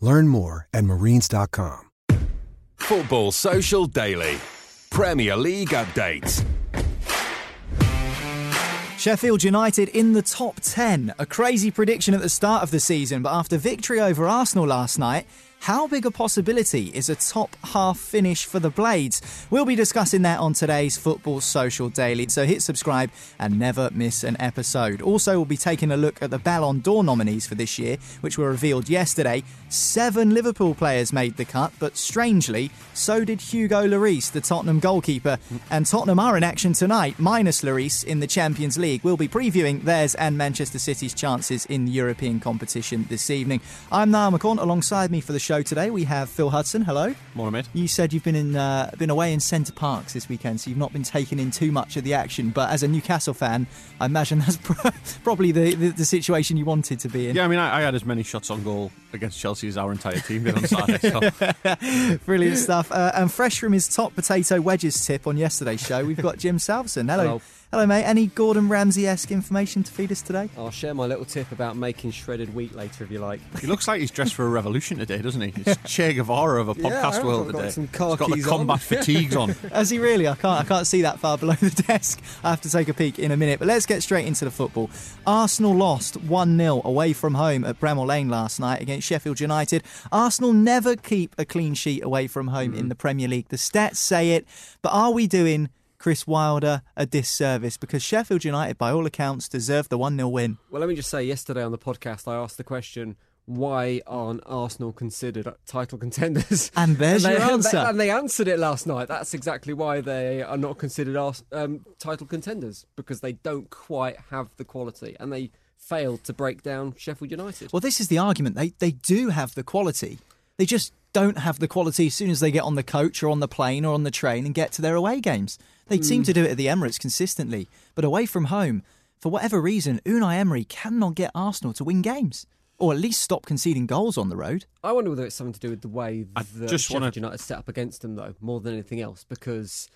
Learn more at marines.com. Football Social Daily. Premier League updates. Sheffield United in the top 10. A crazy prediction at the start of the season, but after victory over Arsenal last night, how big a possibility is a top half finish for the Blades? We'll be discussing that on today's Football Social Daily, so hit subscribe and never miss an episode. Also, we'll be taking a look at the Ballon d'Or nominees for this year, which were revealed yesterday. Seven Liverpool players made the cut, but strangely, so did Hugo Lloris, the Tottenham goalkeeper. And Tottenham are in action tonight, minus Lloris, in the Champions League. We'll be previewing theirs and Manchester City's chances in the European competition this evening. I'm Niall. Alongside me for the show today, we have Phil Hudson. Hello. Mate. You said you've been in, uh, been away in Center Parcs this weekend, so you've not been taking in too much of the action. But as a Newcastle fan, I imagine that's probably the, the, the situation you wanted to be in. Yeah, I mean, I, I, had as many shots on goal against Chelsea as our entire team did on Saturday. So. Brilliant stuff. Uh, and fresh from his top potato wedges tip on yesterday's show, we've got Jim Salveson. Hello. Hello. Hello, mate. Any Gordon Ramsay esque information to feed us today? I'll share my little tip about making shredded wheat later if you like. He looks like he's dressed for a revolution today, doesn't he? It's Che Guevara of a podcast yeah, world got today. Some he's got the on. combat fatigues on. Has he really? I can't. I can't see that far below the desk. I have to take a peek in a minute. But let's get straight into the football. Arsenal lost one 0 away from home at Bramall Lane last night against Sheffield United. Arsenal never keep a clean sheet away from home mm. in the Premier League. The stats say it. But are we doing? Chris Wilder a disservice because Sheffield United, by all accounts, deserved the 1 0 win. Well, let me just say, yesterday on the podcast, I asked the question why aren't Arsenal considered title contenders? And there's and your they, answer. And they answered it last night. That's exactly why they are not considered um, title contenders because they don't quite have the quality and they failed to break down Sheffield United. Well, this is the argument. They they do have the quality. They just don't have the quality as soon as they get on the coach or on the plane or on the train and get to their away games. They mm. seem to do it at the Emirates consistently, but away from home, for whatever reason, Unai Emery cannot get Arsenal to win games. Or at least stop conceding goals on the road. I wonder whether it's something to do with the way I that just Sheffield wanna... United set up against them, though, more than anything else, because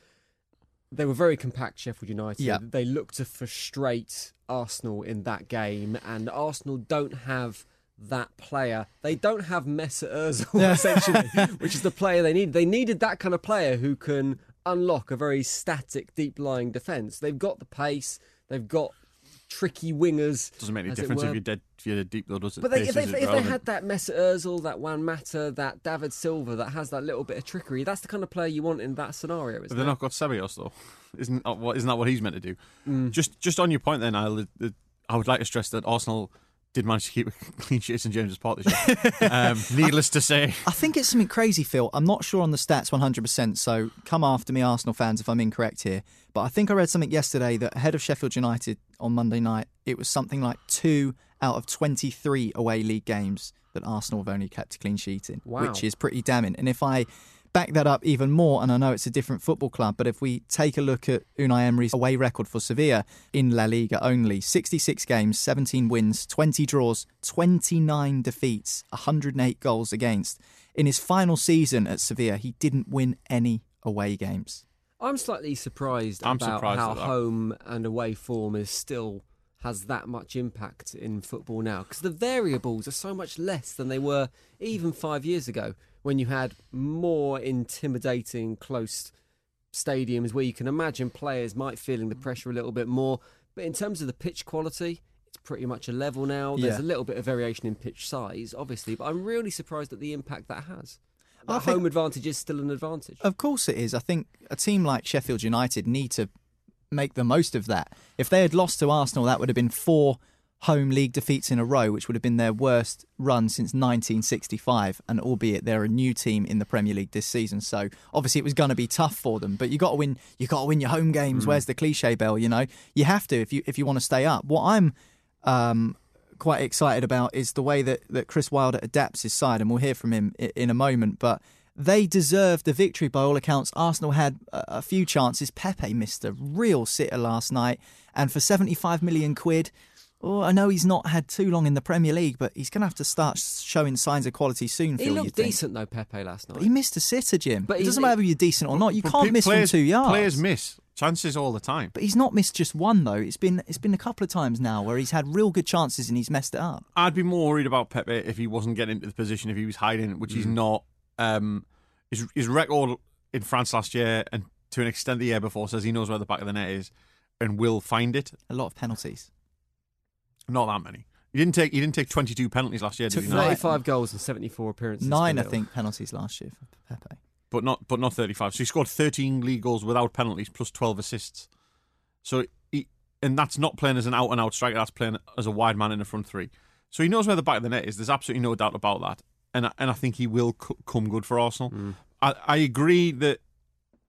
they were very compact, Sheffield United. Yeah. They looked to frustrate Arsenal in that game, and Arsenal don't have that player. They don't have Mesut Ozil essentially, which is the player they need. They needed that kind of player who can unlock a very static, deep lying defence. They've got the pace. They've got tricky wingers. Doesn't make any difference if you're dead. If you're deep though, does it? But they, if, they, if they, had that Mesut Ozil, that Juan Mata, that David Silva, that has that little bit of trickery, that's the kind of player you want in that scenario. Isn't but they've not got Ceballos though. Isn't that what? Isn't that what he's meant to do? Mm. Just, just on your point, then, I, I would like to stress that Arsenal did manage to keep a clean sheet in St James's Park this year. um, needless to say. I think it's something crazy, Phil. I'm not sure on the stats 100%, so come after me, Arsenal fans, if I'm incorrect here. But I think I read something yesterday that ahead of Sheffield United on Monday night, it was something like two out of 23 away league games that Arsenal have only kept a clean sheet in, wow. which is pretty damning. And if I back that up even more, and I know it's a different football club, but if we take a look at Unai Emery's away record for Sevilla in La Liga only 66 games, 17 wins, 20 draws, 29 defeats, 108 goals against. In his final season at Sevilla, he didn't win any away games. I'm slightly surprised I'm about surprised how that. home and away form is still has that much impact in football now because the variables are so much less than they were even five years ago when you had more intimidating close stadiums where you can imagine players might feeling the pressure a little bit more but in terms of the pitch quality it's pretty much a level now there's Yeah. a little bit of variation in pitch size obviously but i'm really surprised at the impact that has that think- home advantage is still an advantage Of course it is. I think a team like Sheffield United need to make the most of that. If they had lost to Arsenal, that would have been four home league defeats in a row, which would have been their worst run since 1965. And albeit they're a new team in the Premier League this season, so obviously it was going to be tough for them. But you got to win. You got to win your home games. Where's the cliche bell? You know, you have to if you if you want to stay up. What I'm um, quite excited about is the way that, that Chris Wilder adapts his side, and we'll hear from him i- in a moment. But they deserved the victory by all accounts. Arsenal had a few chances. Pepe missed a real sitter last night, and for 75 million quid. Oh, I know he's not had too long in the Premier League, but he's going to have to start showing signs of quality soon. he looked you'd decent though pepe last night But he missed a sitter, Jim. But it doesn't matter if you're decent or not. You can't miss players, from two yards. Players miss chances all the time. But he's not missed just one though. It's been it's been a couple of times now where he's had real good chances and he's messed it up. I'd be more worried about Pepe if he wasn't getting into the position, if he was hiding, which Mm. he's not. Um, his, his record in France last year and to an extent the year before says he knows where the back of the net is and will find it. A lot of penalties. Not that many. He didn't take. He didn't take twenty two penalties last year, did Took he? Not? 35 goals and 74 appearances Nine, I think, penalties last year for Pepe. but not but not 35. So he scored 13 league goals without penalties plus 12 assists. So he and that's not playing as an out and out striker. That's playing as a wide man in the front three. So he knows where the back of the net is. There's absolutely no doubt about that. And I- and I think he will c- come good for Arsenal. I, I agree that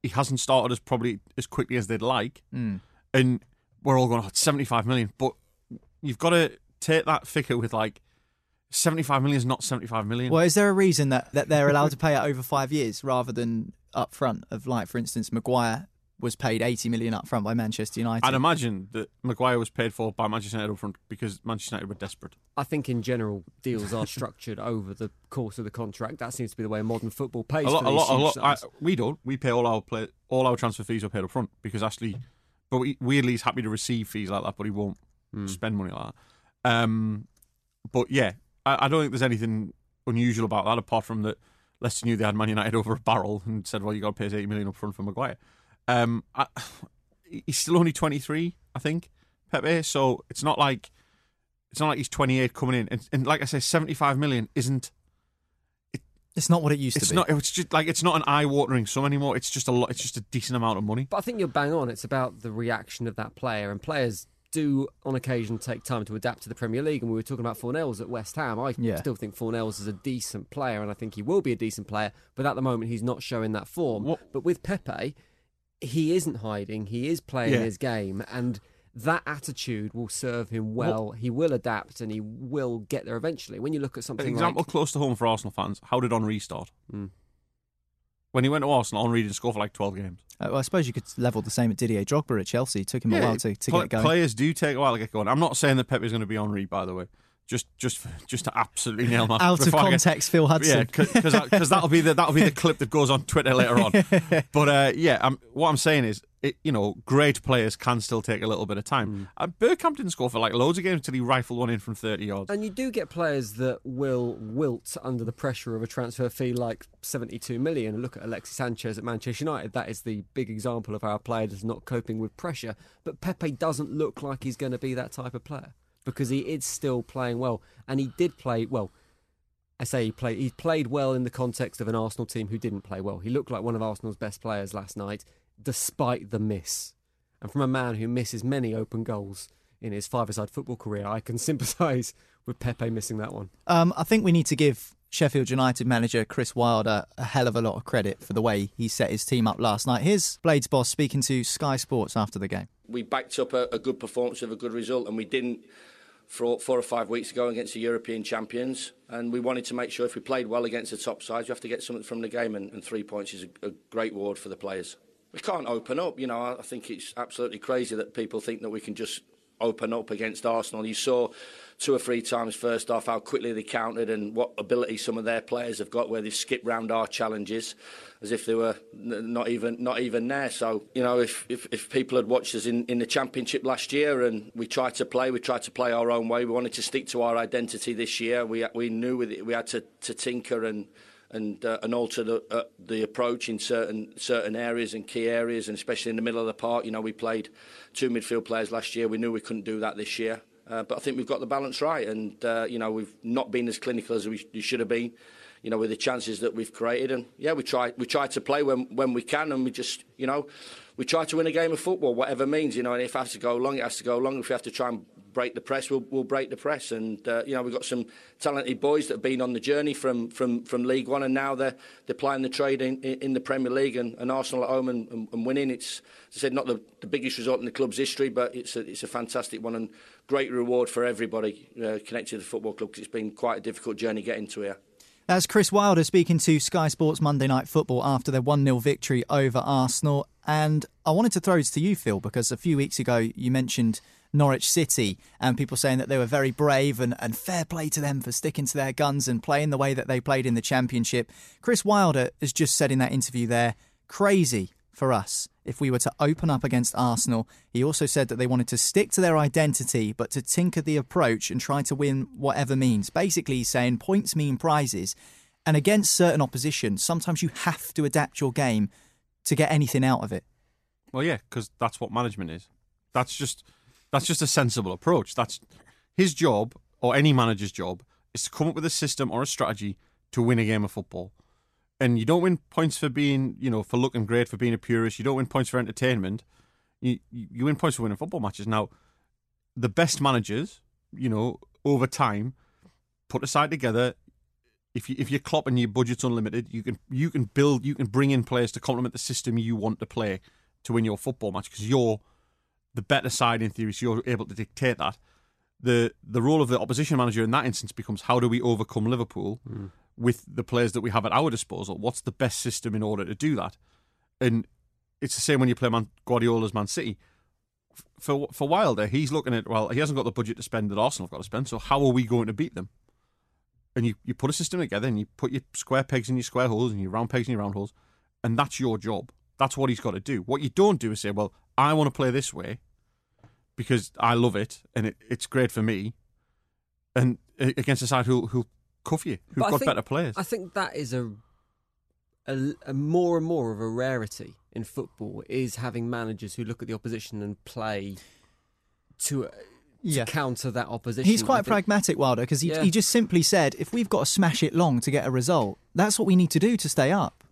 he hasn't started as probably as quickly as they'd like. Mm. And we're all going, oh, it's 75 million. But you've got to take that figure with like 75 million is not 75 million. Well, is there a reason that, that they're allowed to pay it over five years rather than up front? Of like, for instance, Maguire was paid 80 million up front by Manchester United. I'd imagine that Maguire was paid for by Manchester United up front because Manchester United were desperate. I think in general deals are structured over the course of the contract. That seems to be the way modern football pays. A lot, for a lot, a lot. I, we don't. We pay all our play, all our transfer fees are paid up front because Ashley, but we, weirdly, he's happy to receive fees like that, but he won't spend money like that. Um, but yeah, I, I don't think there's anything unusual about that apart from that Leicester knew they had Man United over a barrel and said, "Well, you got to pay us eighty million up front for Maguire." Um, I, he's still only twenty three, I think, Pepe. So it's not like it's not like he's twenty eight coming in, and, and like I say, seventy five million isn't it's not what it used it's to be. not. It's just like it's not an eye-watering sum anymore. It's just a lot. It's just a decent amount of money. But I think you're bang on. It's about the reaction of that player, and players do on occasion take time to adapt to the Premier League. And we were talking about Fornals at West Ham. I Yeah. still think Fornals is a decent player, and I think he will be a decent player. But at the moment, he's not showing that form. What- But with Pepe, he isn't hiding. He is playing Yeah. his game, and that attitude will serve him well. He will adapt, and he will get there eventually. When you look at An something example like close to home for Arsenal fans. How did Henri start? Hmm. When he went to Arsenal, Henri didn't score for like twelve games. Uh, well, I suppose you could level the same at Didier Drogba at Chelsea. It took him a while to, to get going. Players do take a while to get going. I'm not saying that Pepe is going to be Henri, by the way. Just, just, just to absolutely nail my Out of before get- context, Phil Yeah, Hudson. because that'll be the that'll be the clip that goes on Twitter later on. But uh, yeah, um, what I'm saying is, it, you know, great players can still take a little bit of Mm. time. Uh, Bergkamp didn't score for like loads of games until he rifled one in from 30 yards. And you do get players that will wilt under the pressure of a transfer fee like 72 million. Look at Alexis Sanchez at Manchester United. That is the big example of how a player is not coping with pressure. But Pepe doesn't look like he's going to be that type of player because he is still playing well. And he did play well. I say he played. He played well in the context of an Arsenal team who didn't play well. He looked like one of Arsenal's best players last night, despite the miss. And from a man who misses many open goals in his five-a-side football career, I can sympathise with Pepe missing that one. Um, I think we need to give Sheffield United manager Chris Wilder a hell of a lot of credit for the way he set his team up last night. Here's Blades boss speaking to Sky Sports after the game. we backed up a, a good performance with a good result, and we didn't four, four or five weeks ago against the European champions. And we wanted to make sure if we played well against the top sides, you have to get something from the game, and, and three points is a, a great reward for the players. We can't open up, you know. I think it's absolutely crazy that people think that we can just open up against Arsenal. You saw two or three times first off how quickly they countered and what ability some of their players have got where they've skipped round our challenges as if they were not even not even there. So you know if, if, if people had watched us in, in the championship last year and we tried to play, we tried to play our own way. We wanted to stick to our identity this year. We we knew we had to, to tinker and and uh, and alter the uh, the approach in certain certain areas and key areas, and especially in the middle of the park. You know, we played two midfield players last year. We knew we couldn't do that this year. Uh, but I think we've got the balance right, and uh, you know we've not been as clinical as we, should have been. You know, with the chances that we've created, and yeah, we try we try to play when when we can, and we just you know we try to win a game of football, whatever means. You know, and if it has to go long, it has to go long. If we have to try and break the press, we'll, we'll break the press. And uh, you know, we've got some talented boys that have been on the journey from from, from League One, and now they're they're playing the trade in, in the Premier League, and, and Arsenal at home and, and, and winning. It's as I said, not the, the biggest result in the club's history, but it's a it's a fantastic one and great reward for everybody uh, connected to the football club because it's been quite a difficult journey getting to here. That's Chris Wilder speaking to Sky Sports Monday Night Football after their 1 0 victory over Arsenal. And I wanted to throw this to you, Phil, because a few weeks ago you mentioned Norwich City and people saying that they were very brave and, and fair play to them for sticking to their guns and playing the way that they played in the Championship. Chris Wilder has just said in that interview there, crazy for us if we were to open up against Arsenal. He also said that they wanted to stick to their identity but to tinker the approach and try to win whatever means. Basically, saying points mean prizes. And against certain opposition, sometimes you have to adapt your game to get anything out of it. Well, yeah, because that's what management is. That's just that's just a sensible approach. That's his job, or any manager's job, is to come up with a system or a strategy to win a game of football. And you don't win points for being, you know, for looking great, for being a purist. You don't win points for entertainment. You you win points for winning football matches. Now, the best managers, you know, over time, put a side together. If you if you're Klopp and your budget's unlimited, you can you can build, you can bring in players to complement the system you want to play to win your football match because you're the better side in theory, so you're able to dictate that. The the role of the opposition manager in that instance becomes how do we overcome Liverpool mm. with the players that we have at our disposal? What's the best system in order to do that? And it's the same when you play Man, Guardiola's Man City. For for Wilder, he's looking at well, he hasn't got the budget to spend that Arsenal have got to spend. So how are we going to beat them? And you, you put a system together and you put your square pegs in your square holes and your round pegs in your round holes, and that's your job. That's what he's got to do. What you don't do is say, well, I want to play this way because I love it and it, it's great for me, and against a side who who cuff you, who've got think, better players. I think that is a, a, a more and more of a rarity in football is having managers who look at the opposition and play to. To yeah. counter that opposition. He's quite pragmatic, Wilder, because he, yeah. he just simply said, if we've got to smash it long to get a result, that's what we need to do to stay up.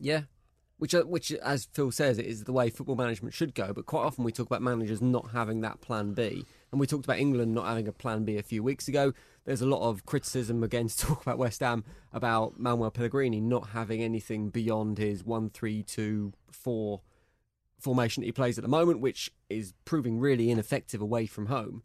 Yeah, which, uh, which, as Phil says, it is the way football management should go. But quite often we talk about managers not having that plan B, and we talked about England not having a plan B a few weeks ago. There's a lot of criticism again to talk about West Ham about Manuel Pellegrini not having anything beyond his one-three-two-four formation that he plays at the moment, which is proving really ineffective away from home.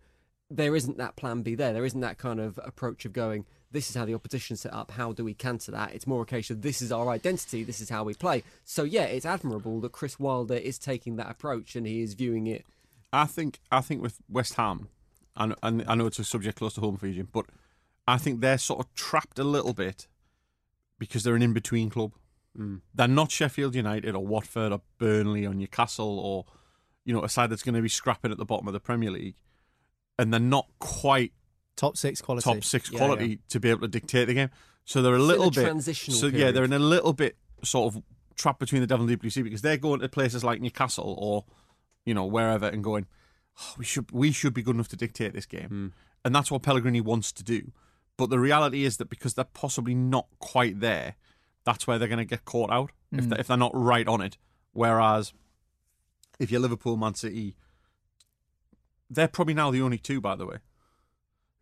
There isn't that plan B there. There isn't that kind of approach of going this is how the opposition set up. How do we counter that? It's more a case of this is our identity. This is how we play. So yeah, it's admirable that Chris Wilder is taking that approach and he is viewing it. I think I think with West Ham, and, and I know it's a subject close to home for you, but I think they're sort of trapped a little bit because they're an in between club. Mm. They're not Sheffield United or Watford or Burnley or Newcastle or you know a side that's going to be scrapping at the bottom of the Premier League, and they're not quite top six quality, top six yeah, quality yeah. to be able to dictate the game. So they're a it's little a bit transitional. So period. yeah, they're in a little bit sort of trapped between the devil and the deep blue sea because they're going to places like Newcastle or you know wherever and going, oh, we should we should be good enough to dictate this game, mm. and that's what Pellegrini wants to do. But the reality is that because they're possibly not quite there, that's where they're going to get caught out mm. if hmm. they're, if they're not right on it. Whereas if you're Liverpool, Man City, they're probably now the only two, by the way,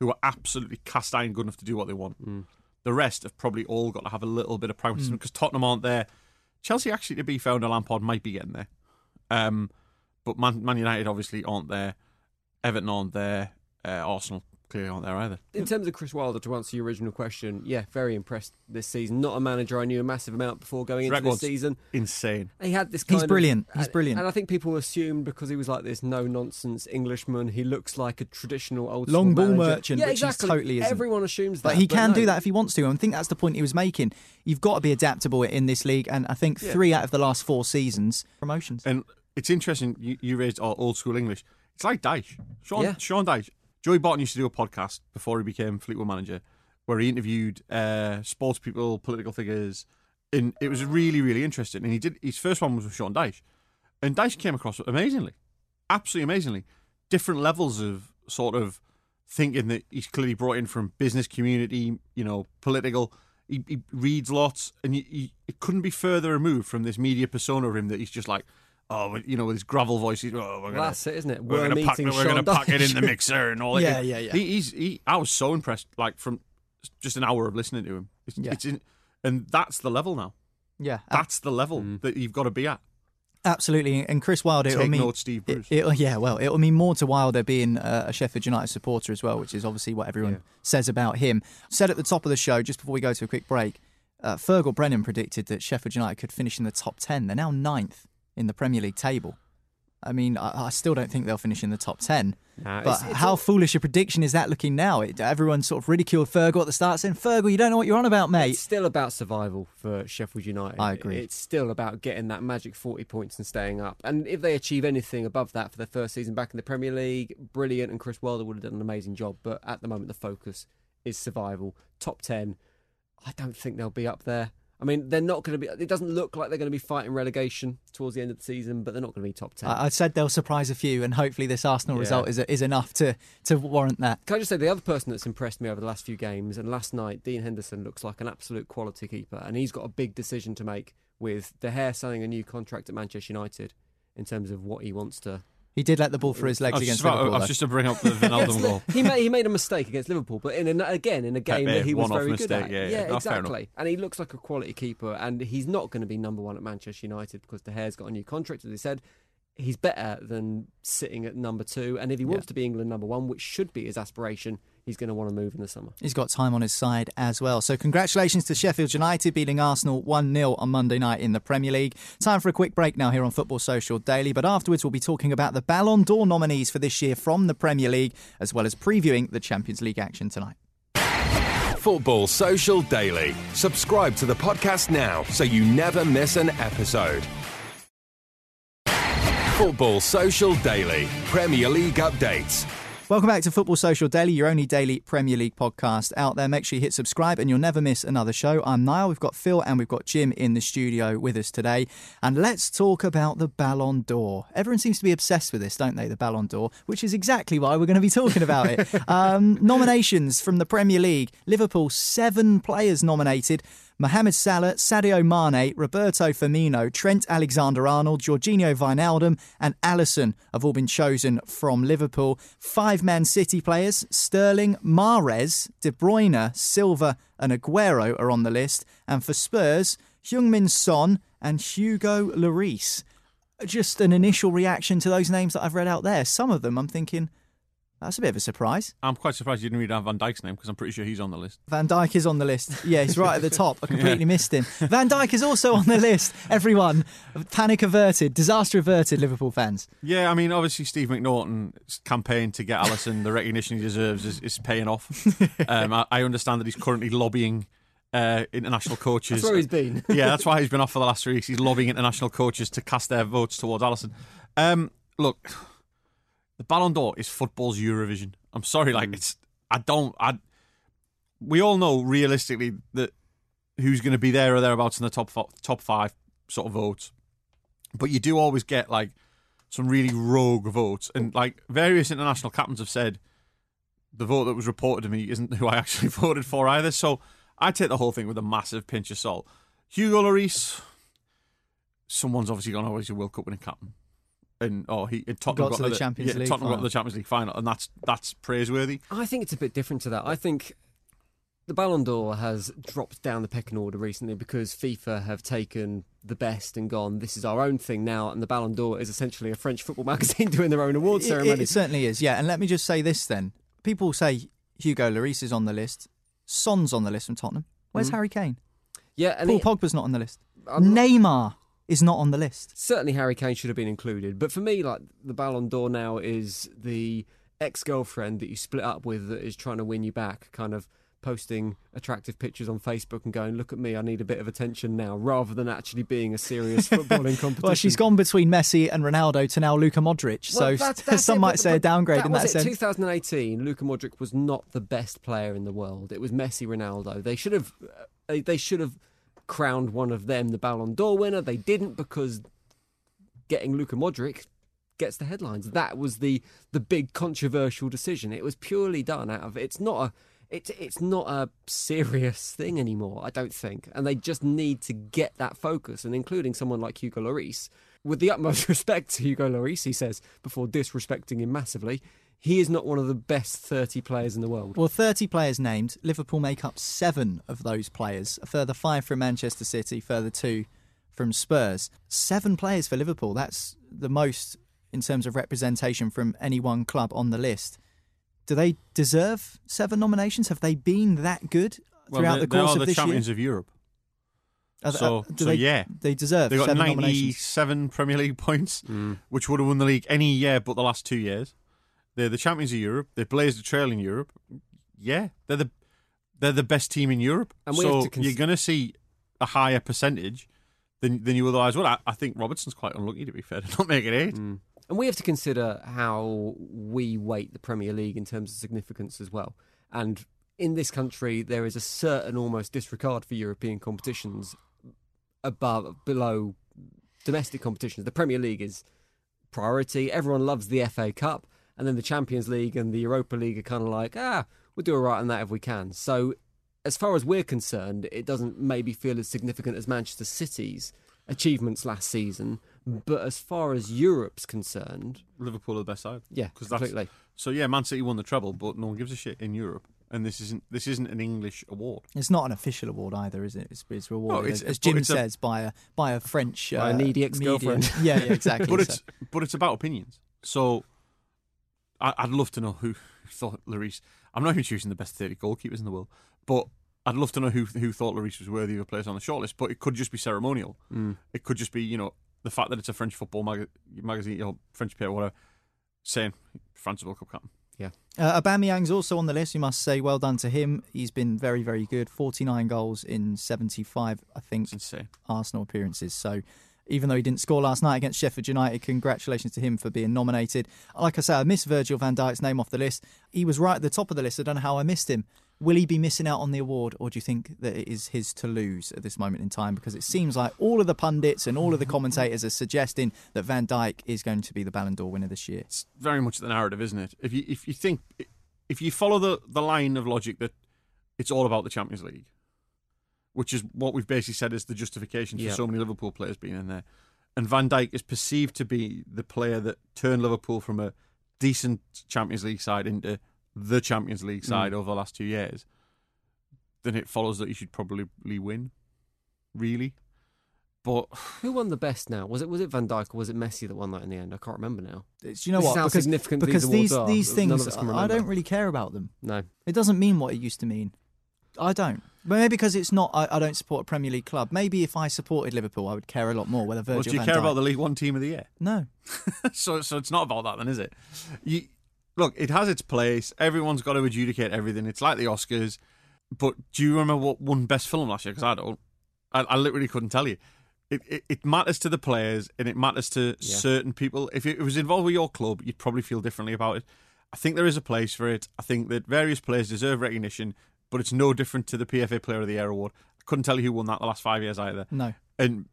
who are absolutely cast iron good enough to do what they want. Mm. The rest have probably all got to have a little bit of pragmatism because mm. Tottenham aren't there. Chelsea, actually, to be fair, under Lampard might be getting there. Um, but Man, Man, United obviously aren't there. Everton aren't there. Uh, Arsenal clearly aren't there either. In terms of Chris Wilder, to answer your original question, yeah, very impressed this season. Not a manager I knew a massive amount before going into Records this season. insane. He had this. He's kind of- brilliant. He's and- brilliant. And I think people assumed because he was like this no nonsense Englishman, he looks like a traditional old Long ball manager. merchant, Yeah, which exactly. totally isn't. Everyone assumes that, But he can no. do that if he wants to. And I think that's the point he was making. You've got to be adaptable in this league. And I think three out of the last four seasons, promotions. And it's interesting you, you raised all old school English. It's like Dyche. Sean, Yeah. Sean Dyche. Joey Barton used to do a podcast before he became Fleetwood manager where he interviewed uh, sports people, political figures. And it was really, really interesting. And he did his first one was with Sean Dyche. And Dyche came across amazingly. Absolutely amazingly. Different levels of sort of thinking that he's clearly brought in from business community, you know, political. He, he reads lots, and he, he, it couldn't be further removed from this media persona of him that he's just like, oh, you know, with his gravel voice. He's, oh, we're gonna, that's it, isn't it? we're Worm gonna pack, we're gonna pack it in the mixer and all that. Yeah, yeah, yeah. He, he's, he, I was so impressed, like from just an hour of listening to him. It's, Yeah. it's in, and that's the level now. yeah, That's the level Mm. that you've got to be at. absolutely. And Chris Wilder, it'll mean, note, Steve Bruce. It, will yeah, well, it'll mean more to Wilder being uh, a Sheffield United supporter as well, which is obviously what everyone Yeah. says about him. Said at the top of the show, just before we go to a quick break, uh, Fergal Brennan predicted that Sheffield United could finish in the top 10. They're now ninth in the Premier League table. I mean, I, I still don't think they'll finish in the top 10. Nah, but it's- it's how all- foolish a prediction is that looking now? It, everyone sort of ridiculed Fergal at the start, saying, Fergal, you don't know what you're on about, mate. It's still about survival for Sheffield United. I agree. It's still about getting that magic 40 points and staying up. And if they achieve anything above that for their first season back in the Premier League, brilliant. And Chris Wilder would have done an amazing job. But at the moment, the focus is survival. Top 10. I don't think they'll be up there. I mean, they're not going to be. It doesn't look like they're going to be fighting relegation towards the end of the season, but they're not going to be top 10. I, I said they'll surprise a few, and hopefully this Arsenal Yeah. result is, is enough to, to warrant that. Can I just say the other person that's impressed me over the last few games, and last night, Dean Henderson looks like an absolute quality keeper, and he's got a big decision to make with De Gea signing a new contract at Manchester United in terms of what he wants to. He did let the ball through his legs against just, about, Liverpool. I was though. just to bring up the Wijnaldum goal. he made he made a mistake against Liverpool, but in a, again in a game Pepe, that he was one-off very good at. yeah, yeah. No, fair enough. exactly. And he looks like a quality keeper, and he's not going to be number one at Manchester United because De Gea's got a new contract, as he said. He's better than sitting at number two, and if he wants to be England number one, which should be his aspiration, he's going to want to move in the summer. He's got time on his side as well. So, congratulations to Sheffield United beating Arsenal 1 0 on Monday night in the Premier League. Time for a quick break now here on Football Social Daily. But afterwards, we'll be talking about the Ballon d'Or nominees for this year from the Premier League, as well as previewing the Champions League action tonight. Football Social Daily. Subscribe to the podcast now so you never miss an episode. Football Social Daily. Premier League updates. Welcome back to Football Social Daily, your only daily Premier League podcast out there. Make sure you hit subscribe and you'll never miss another show. I'm Niall, we've got Phil and we've got Jim in the studio with us today. And let's talk about the Ballon d'Or. Everyone seems to be obsessed with this, don't they? The Ballon d'Or, which is exactly why we're going to be talking about it. um, nominations from the Premier League Liverpool, seven players nominated. Mohamed Salah, Sadio Mane, Roberto Firmino, Trent Alexander-Arnold, Georginio Wijnaldum, and Alisson have all been chosen from Liverpool. Five Man City players: Sterling, Mahrez, De Bruyne, Silva, and Aguero are on the list. And for Spurs, Heung-Min Son and Hugo Lloris. Just an initial reaction to those names that I've read out there. Some of them, I'm thinking. That's a bit of a surprise. I'm quite surprised you didn't read down Van Dijk's name because I'm pretty sure he's on the list. Van Dijk is on the list. Yeah, he's right at the top. I completely missed him. Van Dijk is also on the list. Everyone, panic averted, disaster averted, Liverpool fans. Yeah, I mean, obviously Steve McNaughton's campaign to get Alisson the recognition he deserves is, is paying off. Um, I, I understand that he's currently lobbying uh, international coaches. That's where he's been. yeah, that's why he's been off for the last three weeks. He's lobbying international coaches to cast their votes towards Alisson. Um, look, the Ballon d'Or is football's Eurovision. I'm sorry, like mm. it's. I don't. I. We all know realistically that who's going to be there or thereabouts in the top top five sort of votes, but you do always get like some really rogue votes, and like various international captains have said, the vote that was reported to me isn't who I actually voted for either. So I take the whole thing with a massive pinch of salt. Hugo Lloris, someone's obviously gone. Oh, he's a World Cup winning captain, and oh, he and Tottenham Got to the Champions yeah, League Tottenham got to final. the Champions League final, and that's that's praiseworthy. I think it's a bit different to that. I think the Ballon d'Or has dropped down the pecking order recently because FIFA have taken the best and gone, this is our own thing now, and the Ballon d'Or is essentially a French football magazine doing their own award It- ceremony. It, certainly is, yeah. And let me just say this then. People say Hugo Lloris is on the list. Son's on the list from Tottenham. Where's Mm. Harry Kane? Yeah, and Paul he- Pogba's not on the list. I'm not- Neymar is not on the list. certainly Harry Kane should have been included. But for me, like the Ballon d'Or now is the ex-girlfriend that you split up with that is trying to win you back, kind of posting attractive pictures on Facebook and going, "Look at me, I need a bit of attention now," rather than actually being a serious footballing competition. Well, she's gone between Messi and Ronaldo to now Luka Modric. Well, so that's- that's some it, might say a downgrade in was that it. sense. 2018, Luka Modric was not the best player in the world. It was Messi, Ronaldo. They should have, uh, they should have crowned one of them the Ballon d'Or winner. They didn't because getting Luka Modric gets the headlines. That was the the big controversial decision. It was purely done out of it's not a it's it's not a serious thing anymore. I don't think, and they just need to get that focus. And including someone like Hugo Lloris, with the utmost respect to Hugo Lloris, he says before disrespecting him massively. He is not one of the best 30 players in the world. Well, 30 players named. Liverpool make up seven of those players. A further five from Manchester City, further two from Spurs. Seven players for Liverpool. That's the most in terms of representation from any one club on the list. Do they deserve seven nominations? Have they been that good Well, throughout they, the they course are of the this champions year? of Europe. Are they- so, uh, do so they, yeah, they deserve they got seven nominations. 97 Premier League points, which would have won the league any year but the last two years. They're the champions of Europe. They blazed the trail in Europe. Yeah, they're the they're the best team in Europe. And so to cons- you're going to see a higher percentage than than you otherwise would. I, I think Robertson's quite unlucky to be fair to not make it eight. Mm. And we have to consider how we weight the Premier League in terms of significance as well. And in this country, there is a certain almost disregard for European competitions above, below domestic competitions. The Premier League is priority. Everyone loves the FA Cup, and then the Champions League and the Europa League are kind of like, ah, we'll do all right on that if we can. So, as far as we're concerned, it doesn't maybe feel as significant as Manchester City's achievements last season. But as far as Europe's concerned, Liverpool are the best side. yeah, 'Cause that's- completely. So yeah, Man City won the treble, but no one gives a shit in Europe. And this isn't this isn't an English award. It's not an official award either, is it? It's, it's rewarded, it's- as, as Jim it's a- says, by a by a French By a uh, needy ex-girlfriend. Yeah, yeah, exactly. but So- it's but it's about opinions. So I, I'd love to know who thought Lloris. I'm not even choosing the best 30 goalkeepers in the world, but I'd love to know who who thought Lloris was worthy of a place on the shortlist. But it could just be ceremonial. Mm. It could just be you know the fact that it's a French football mag- magazine or French paper, whatever, saying France World Cup captain. Yeah. Uh, Aubameyang's also on the list. We must say well done to him. He's been very, very good. 49 goals in 75, I think, Arsenal appearances. So even though he didn't score last night against Sheffield United, congratulations to him for being nominated. Like I say, I missed Virgil van Dijk's name off the list. He was right at the top of the list. I don't know how I missed him. Will he be missing out on the award, or do you think that it is his to lose at this moment in time? Because it seems like all of the pundits and all of the commentators are suggesting that Van Dijk is going to be the Ballon d'Or winner this year. It's very much the narrative, isn't it? If you if you think if you follow the the line of logic that it's all about the Champions League, which is what we've basically said is the justification for Yeah. so many Liverpool players being in there, and Van Dijk is perceived to be the player that turned Liverpool from a decent Champions League side into the Champions League mm. side over the last two years, then it follows that he should probably win, really. But Who won the best now? Was it was it Van Dijk or was it Messi that won that in the end? I can't remember now. It's, you know This what? how because significant these because awards these are. these things, I don't really care about them. No. It doesn't mean what it used to mean. I don't. But maybe because it's not. I, I don't support a Premier League club. Maybe if I supported Liverpool, I would care a lot more whether Virgil well, do you van care Dijk- about the League One team of the year? No. so so it's not about that then, is it? You look, it has its place. Everyone's got to adjudicate everything. It's like the Oscars. But do you remember what won best film last year? Because I don't. I, I literally couldn't tell you. It, it it matters to the players and it matters to certain people. If it was involved with your club, you'd probably feel differently about it. I think there is a place for it. I think that various players deserve recognition, but it's no different to the PFA Player of the Year award. I couldn't tell you who won that the last five years either. No. And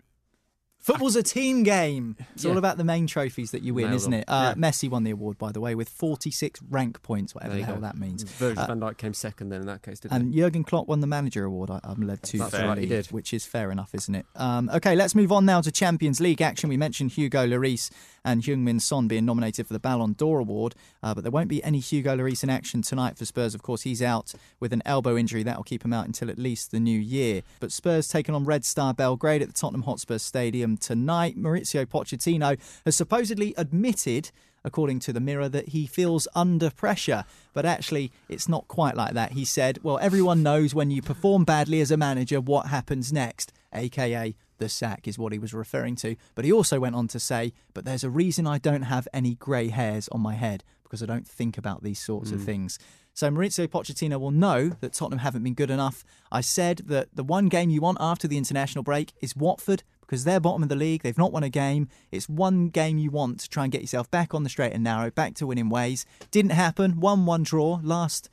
Football's a team game. It's all about the main trophies that you win, Nailed isn't on. it? Uh, Messi won the award, by the way, with 46 rank points, whatever the you hell go. that means. Virgil Uh, van Dijk came second then in that case, didn't And Jurgen Klopp won the manager award. I, I'm led to That's right, he did. which is fair enough, isn't it? Um, okay, let's move on now to Champions League action. We mentioned Hugo Lloris and Heung-min Son being nominated for the Ballon d'Or award. Uh, but there won't be any Hugo Lloris in action tonight for Spurs. Of course, he's out with an elbow injury. That'll keep him out until at least the new year. But Spurs taking on Red Star Belgrade at the Tottenham Hotspur Stadium tonight. Mauricio Pochettino has supposedly admitted according to the Mirror, that he feels under pressure. But actually, it's not quite like that. He said, Well, everyone knows when you perform badly as a manager what happens next, aka the sack, is what he was referring to. But he also went on to say, But there's a reason I don't have any grey hairs on my head because I don't think about these sorts of things. So Mauricio Pochettino will know that Tottenham haven't been good enough. I said that the one game you want after the international break is Watford because they're bottom of the league. They've not won a game. It's one game you want to try and get yourself back on the straight and narrow, back to winning ways. Didn't happen. 1 1 draw. Last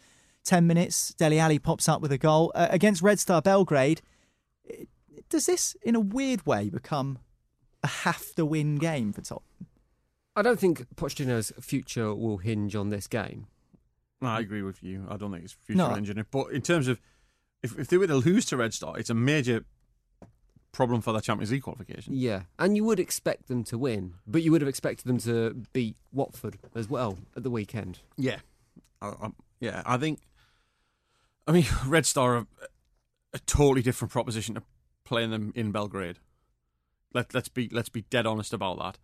10 minutes, Dele Alli pops up with a goal. Uh, against Red Star Belgrade, it- does this, in a weird way, become a have to win game for Tottenham? I don't think Pochettino's future will hinge on this game. No, I agree with you. I don't think it's future No. engine. But in terms of if, if they were to lose to Red Star, it's a major problem for their Champions League qualification. Yeah, and you would expect them to win, but you would have expected them to beat Watford as well at the weekend. Yeah, I, I, yeah. I think. I mean, Red Star are a totally different proposition to playing them in Belgrade. Let let's be let's be dead honest about that.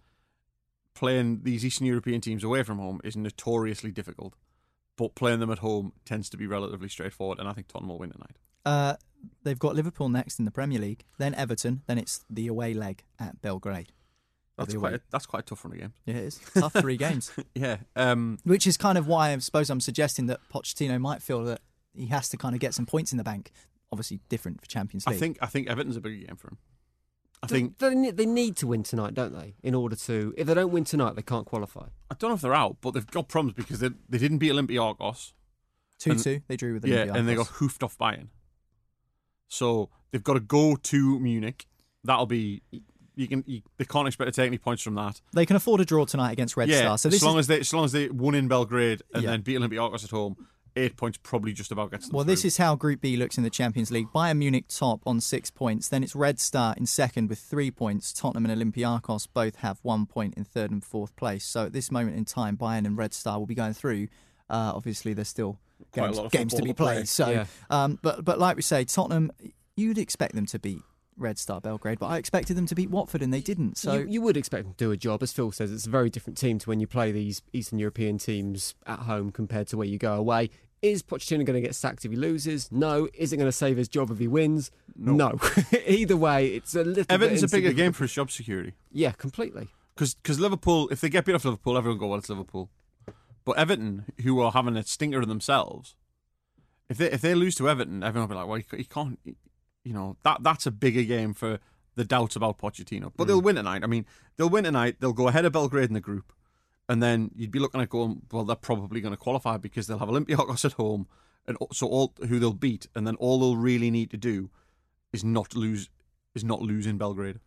Playing these Eastern European teams away from home is notoriously difficult, but playing them at home tends to be relatively straightforward. And I think Tottenham will win tonight. Uh, they've got Liverpool next in the Premier League, then Everton, then it's the away leg at Belgrade. That's quite a, that's quite a tough run of games. Yeah, it is. Tough three games. Yeah. Um, Which is kind of why I suppose I'm suggesting that Pochettino might feel that he has to kind of get some points in the bank. Obviously, different for Champions League. I League. think I think Everton's a bigger game for him. I They- think they, ne- they need to win tonight, don't they? In order to, if they don't win tonight, they can't qualify. I don't know if they're out, but they've got problems because they they didn't beat Olympiacos. 2 2, they drew with Yeah, and they got hoofed off Bayern. So they've got to go to Munich. That'll be you can you, they can't expect to take any points from that. They can afford a draw tonight against Red yeah, Star. So this as long is, as they as long as they won in Belgrade and Yeah. then beat Olympiacos at home, eight points probably just about gets them. well, this is how Group B looks in the Champions League. Bayern Munich top on six points. Then it's Red Star in second with three points. Tottenham and Olympiacos both have one point in third and fourth place. So at this moment in time, Bayern and Red Star will be going through. Uh, obviously, there's still Quite a games, lot of games to football be to play. played. So, Yeah. um, but but like we say, Tottenham, you'd expect them to beat Red Star Belgrade, but I expected them to beat Watford and they didn't. So you, you would expect them to do a job. As Phil says, it's a very different team to when you play these Eastern European teams at home compared to where you go away. Is Pochettino going to get sacked if he loses? No. Is it going to save his job if he wins? No. Either way, it's a little. Everton's bit a bigger game for his job security Yeah, completely. because Liverpool if they get beat off Liverpool, everyone go well it's Liverpool, but Everton who are having a stinker themselves, if they if they lose to Everton, everyone will be like, well, he ca- can't, you know that that's a bigger game for the doubts about Pochettino. But they'll win tonight. I mean, they'll win tonight. They'll go ahead of Belgrade in the group, and then you'd be looking at going, well, they're probably going to qualify because they'll have Olympiacos at home, and so all who they'll beat, and then all they'll really need to do is not lose is not lose in Belgrade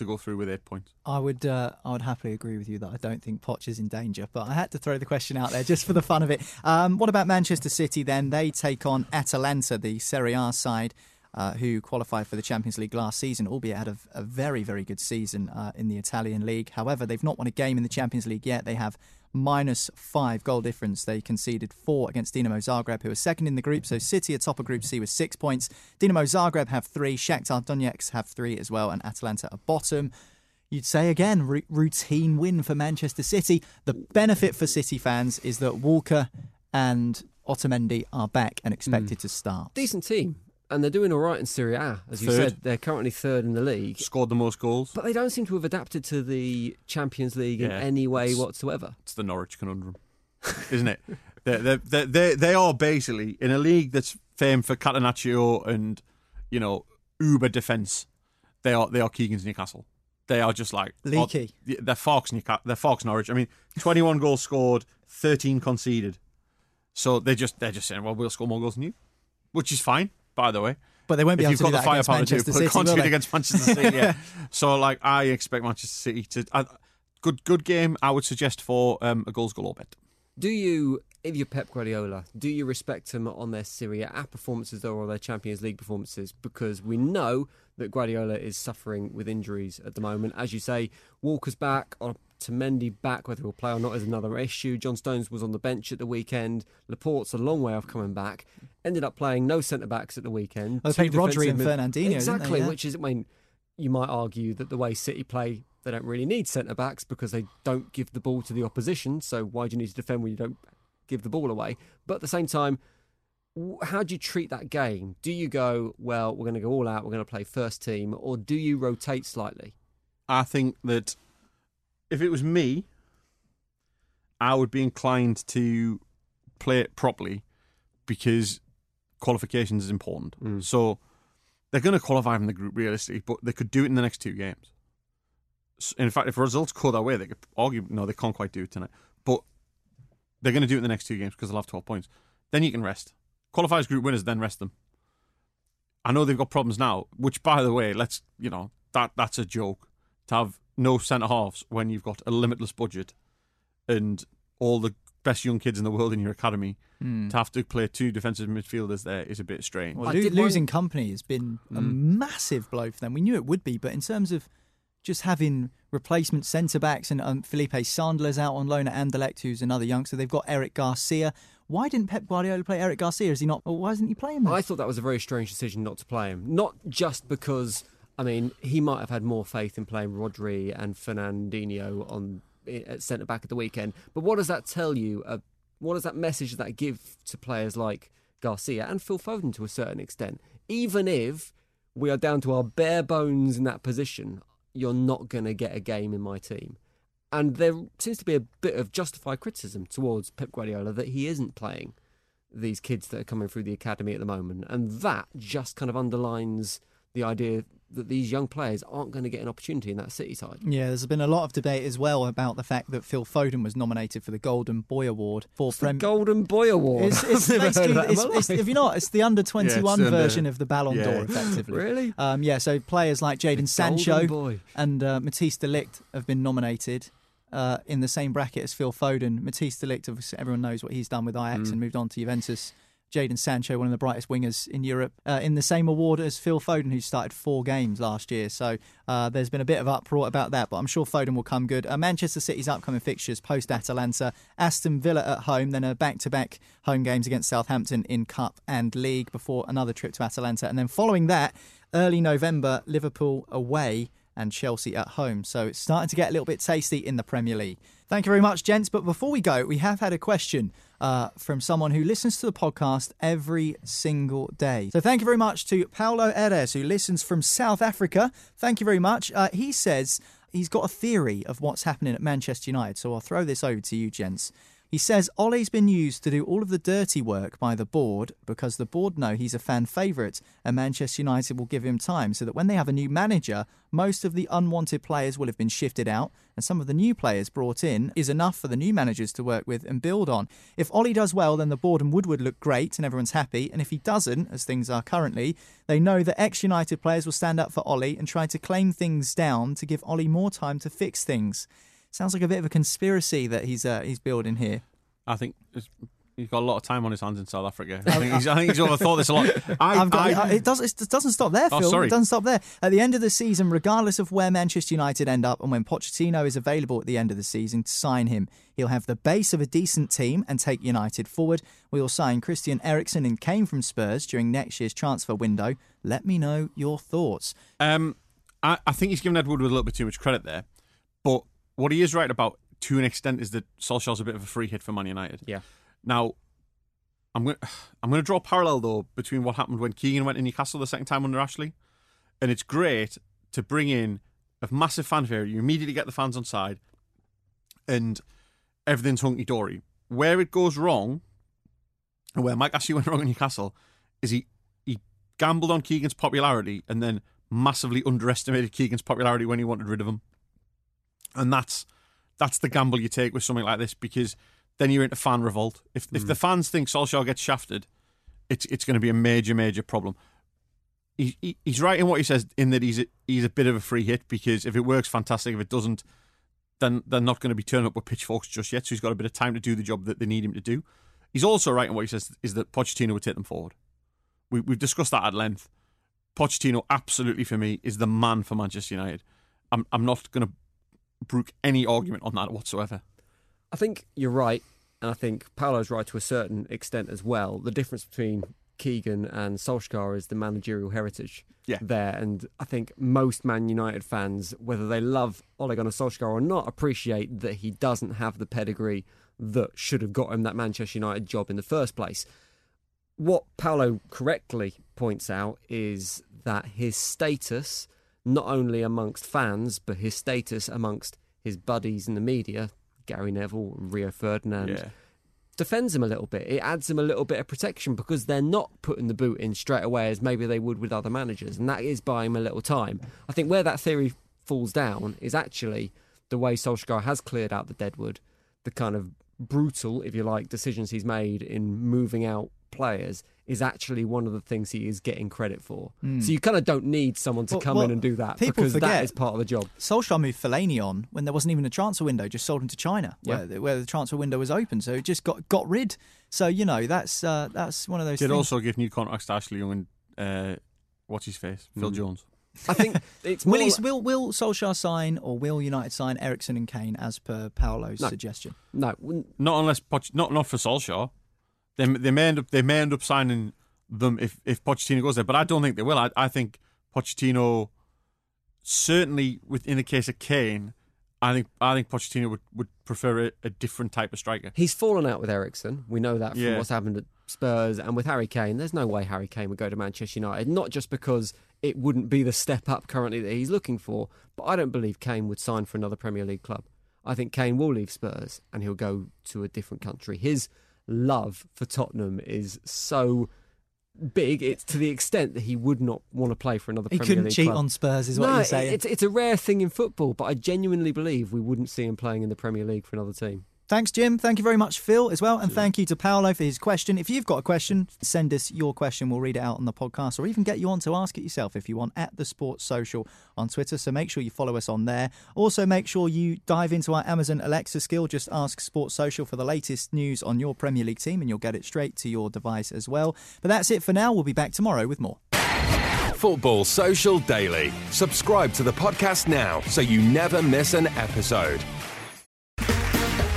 to go through with eight points. I would uh, I would happily agree with you that I don't think Poch is in danger, but I had to throw the question out there just for the fun of it. Um, what about Manchester City then? They take on Atalanta, the Serie A side. Uh, who qualified for the Champions League last season, albeit had a, a very, very good season uh, in the Italian league. However, they've not won a game in the Champions League yet. They have minus five goal difference. They conceded four against Dinamo Zagreb, who are second in the group. So City are top of Group C with six points. Dinamo Zagreb have three. Shakhtar Donetsk have three as well, and Atalanta are bottom. You'd say again, ru- routine win for Manchester City. The benefit for City fans is that Walker and Otamendi are back and expected to start. Decent team. And they're doing all right in Serie A. As you Third. said, they're currently third in the league. Scored the most goals. But they don't seem to have adapted to the Champions League in Yeah, any way it's- whatsoever. It's the Norwich conundrum, isn't it? They're, they're, they're, they they are basically in a league that's famed for Catenaccio and you know uber defence. They are they are Keegan's Newcastle. They are just like Leaky. oh, they're Fox Newcastle. They're Fox Norwich. I mean, twenty one goals scored, thirteen conceded. So they just they're just saying, well, we'll score more goals than you, which is fine, by the way. But they won't be if able you've to got do the that against firepower to Manchester put City, will concede they? against Manchester City, yeah. so like I expect Manchester City to uh, good good game. I would suggest for um, a goals galore bet. Do you, if you're Pep Guardiola, do you respect them on their Serie A performances or their Champions League performances? Because we know that Guardiola is suffering with injuries at the moment. As you say, Walker's back. Otamendi back, whether he'll play or not, is another issue. John Stones was on the bench at the weekend. Laporte's a long way off coming back. Ended up playing no centre backs at the weekend. Well, they played Rodri and defensive mid- Fernandinho, didn't they? Exactly, Yeah. which is, I mean, you might argue that the way City play, they don't really need centre backs because they don't give the ball to the opposition. So why do you need to defend when you don't give the ball away? But at the same time, how do you treat that game? Do you go, well, we're going to go all out, we're going to play first team, or do you rotate slightly? I think that if it was me, I would be inclined to play it properly because qualifications is important. Mm. So they're going to qualify from the group realistically, but they could do it in the next two games. In fact, if results go their way, they could argue no, they can't quite do it tonight, but they're going to do it in the next two games because they'll have twelve points. Then you can rest. Qualifiers group winners, then rest them. I know they've got problems now, which, by the way, let's you know that that's a joke to have no centre halves when you've got a limitless budget and all the best young kids in the world in your academy. To have to play two defensive midfielders there is a bit strange. Well, lo- did one- losing Kompany has been a massive blow for them. We knew it would be, but in terms of just having replacement centre backs and um, Philippe Sandler's out on loan at Anderlecht, who's another youngster. They've got Eric Garcia. Why didn't Pep Guardiola play Eric Garcia? Is he not? Or why isn't he playing him? I thought that was a very strange decision not to play him. Not just because, I mean, he might have had more faith in playing Rodri and Fernandinho on at centre back at the weekend. But what does that tell you? Uh, what does that message that give to players like Garcia and Phil Foden to a certain extent? Even if we are down to our bare bones in that position, you're not going to get a game in my team. And there seems to be a bit of justified criticism towards Pep Guardiola that he isn't playing these kids that are coming through the academy at the moment. And that just kind of underlines the idea that these young players aren't going to get an opportunity in that City side. Yeah, there's been a lot of debate as well about the fact that Phil Foden was nominated for the Golden Boy Award for The Prem- Golden Boy Award. It's, it's I've never heard basically, of that it's, it's, if you're not, it's the under 21 Yeah, it's under- version of the Ballon yeah. d'Or, effectively. Really? Um, yeah, so players like Jadon Sancho and uh, Matthijs de Ligt have been nominated uh, in the same bracket as Phil Foden. Matthijs de Ligt, obviously, everyone knows what he's done with Ajax Mm. and moved on to Juventus. Jadon Sancho, one of the brightest wingers in Europe, uh, in the same award as Phil Foden, who started four games last year. So uh, there's been a bit of uproar about that, but I'm sure Foden will come good. Uh, Manchester City's upcoming fixtures post Atalanta, Aston Villa at home, then a back to back home games against Southampton in Cup and League before another trip to Atalanta. And then following that, early November, Liverpool away and Chelsea at home. So it's starting to get a little bit tasty in the Premier League. Thank you very much, gents. But before we go, we have had a question uh, from someone who listens to the podcast every single day. So thank you very much to Paolo Eres, who listens from South Africa. Thank you very much. Uh, he says he's got a theory of what's happening at Manchester United. So I'll throw this over to you, gents. He says Ole's been used to do all of the dirty work by the board because the board know he's a fan favourite and Manchester United will give him time so that when they have a new manager, most of the unwanted players will have been shifted out and some of the new players brought in is enough for the new managers to work with and build on. If Ole does well, then the board and Woodward look great and everyone's happy. And if he doesn't, as things are currently, they know that ex United players will stand up for Ole and try to claim things down to give Ole more time to fix things. Sounds like a bit of a conspiracy that he's uh, he's building here. I think he's got a lot of time on his hands in South Africa. I think he's, I think he's overthought this a lot. I, I've got, I- it, does, it doesn't stop there, Oh, Phil. sorry. It doesn't stop there. At the end of the season, regardless of where Manchester United end up and when Pochettino is available at the end of the season to sign him, he'll have the base of a decent team and take United forward. We'll sign Christian Eriksen and Kane from Spurs during next year's transfer window. Let me know your thoughts. Um, I, I think he's given Ed Woodward a little bit too much credit there. What he is right about, to an extent, is that Solskjaer's a bit of a free hit for Man United. Yeah. Now, I'm going I'm going to draw a parallel though between what happened when Keegan went to Newcastle the second time under Ashley, and it's great to bring in a massive fanfare. You immediately get the fans on side, and everything's hunky dory. Where it goes wrong, and where Mike Ashley went wrong in Newcastle, is he he gambled on Keegan's popularity and then massively underestimated Keegan's popularity when he wanted rid of him. And that's that's the gamble you take with something like this because then you're into fan revolt. If if the hmm. fans think Solskjaer gets shafted, it's it's going to be a major major problem. He, he he's right in what he says in that he's a, he's a bit of a free hit because if it works, fantastic. If it doesn't, then they're not going to be turning up with pitchforks just yet. So he's got a bit of time to do the job that they need him to do. He's also right in what he says is that Pochettino would take them forward. We, we've discussed that at length. Pochettino, absolutely for me, is the man for Manchester United. I'm I'm not going to brook any argument on that whatsoever. I think you're right, and I think Paolo's right to a certain extent as well. The difference between Keegan and Solskjaer is the managerial heritage Yeah. there, and I think most Man United fans, whether they love Ole Gunnar Solskjaer or not, appreciate that he doesn't have the pedigree that should have got him that Manchester United job in the first place. What Paolo correctly points out is that his status, not only amongst fans, but his status amongst his buddies in the media, Gary Neville, Rio Ferdinand, Yeah. defends him a little bit. It adds him a little bit of protection because they're not putting the boot in straight away as maybe they would with other managers, and that is buying him a little time. I think where that theory falls down is actually the way Solskjaer has cleared out the deadwood, the kind of brutal, if you like, decisions he's made in moving out players is actually one of the things he is getting credit for. So you kind of don't need someone to Well- come well, in and do that people because that forget- is part of the job. Solskjaer moved Fellaini on when there wasn't even a transfer window, just sold him to China, Yeah. where, where the transfer window was open. So it just got got rid. So you know that's uh, that's one of those. Did things. also give new contracts to Ashley Young and uh, what's his face, Phil Jones. I think it's more Will, he, will will Solskjaer sign or will United sign Eriksen and Kane as per Paolo's No. suggestion? no, wouldn't- Not unless Poch- not not for Solskjaer. They they may end up they may end up signing them if if Pochettino goes there, but I don't think they will. I I think Pochettino certainly within the case of Kane, I think I think Pochettino would, would prefer a, a different type of striker. He's fallen out with Eriksen. We know that from Yeah. what's happened at Spurs and with Harry Kane. There's no way Harry Kane would go to Manchester United, not just because it wouldn't be the step up currently that he's looking for, but I don't believe Kane would sign for another Premier League club. I think Kane will leave Spurs and he'll go to a different country. His love for Tottenham is so big, it's to the extent that he would not want to play for another He Premier couldn't League cheat club. on Spurs, is what no, you're saying. It's, it's a rare thing in football, but I genuinely believe we wouldn't see him playing in the Premier League for another team. Thanks, Jim. Thank you very much, Phil, as well. And thank you to Paolo for his question. If you've got a question, send us your question. We'll read it out on the podcast or even get you on to ask it yourself if you want at the Sports Social on Twitter. So make sure you follow us on there. Also, make sure you dive into our Amazon Alexa skill. Just ask Sports Social for the latest news on your Premier League team and you'll get it straight to your device as well. But that's it for now. We'll be back tomorrow with more. Football Social Daily. Subscribe to the podcast now so you never miss an episode.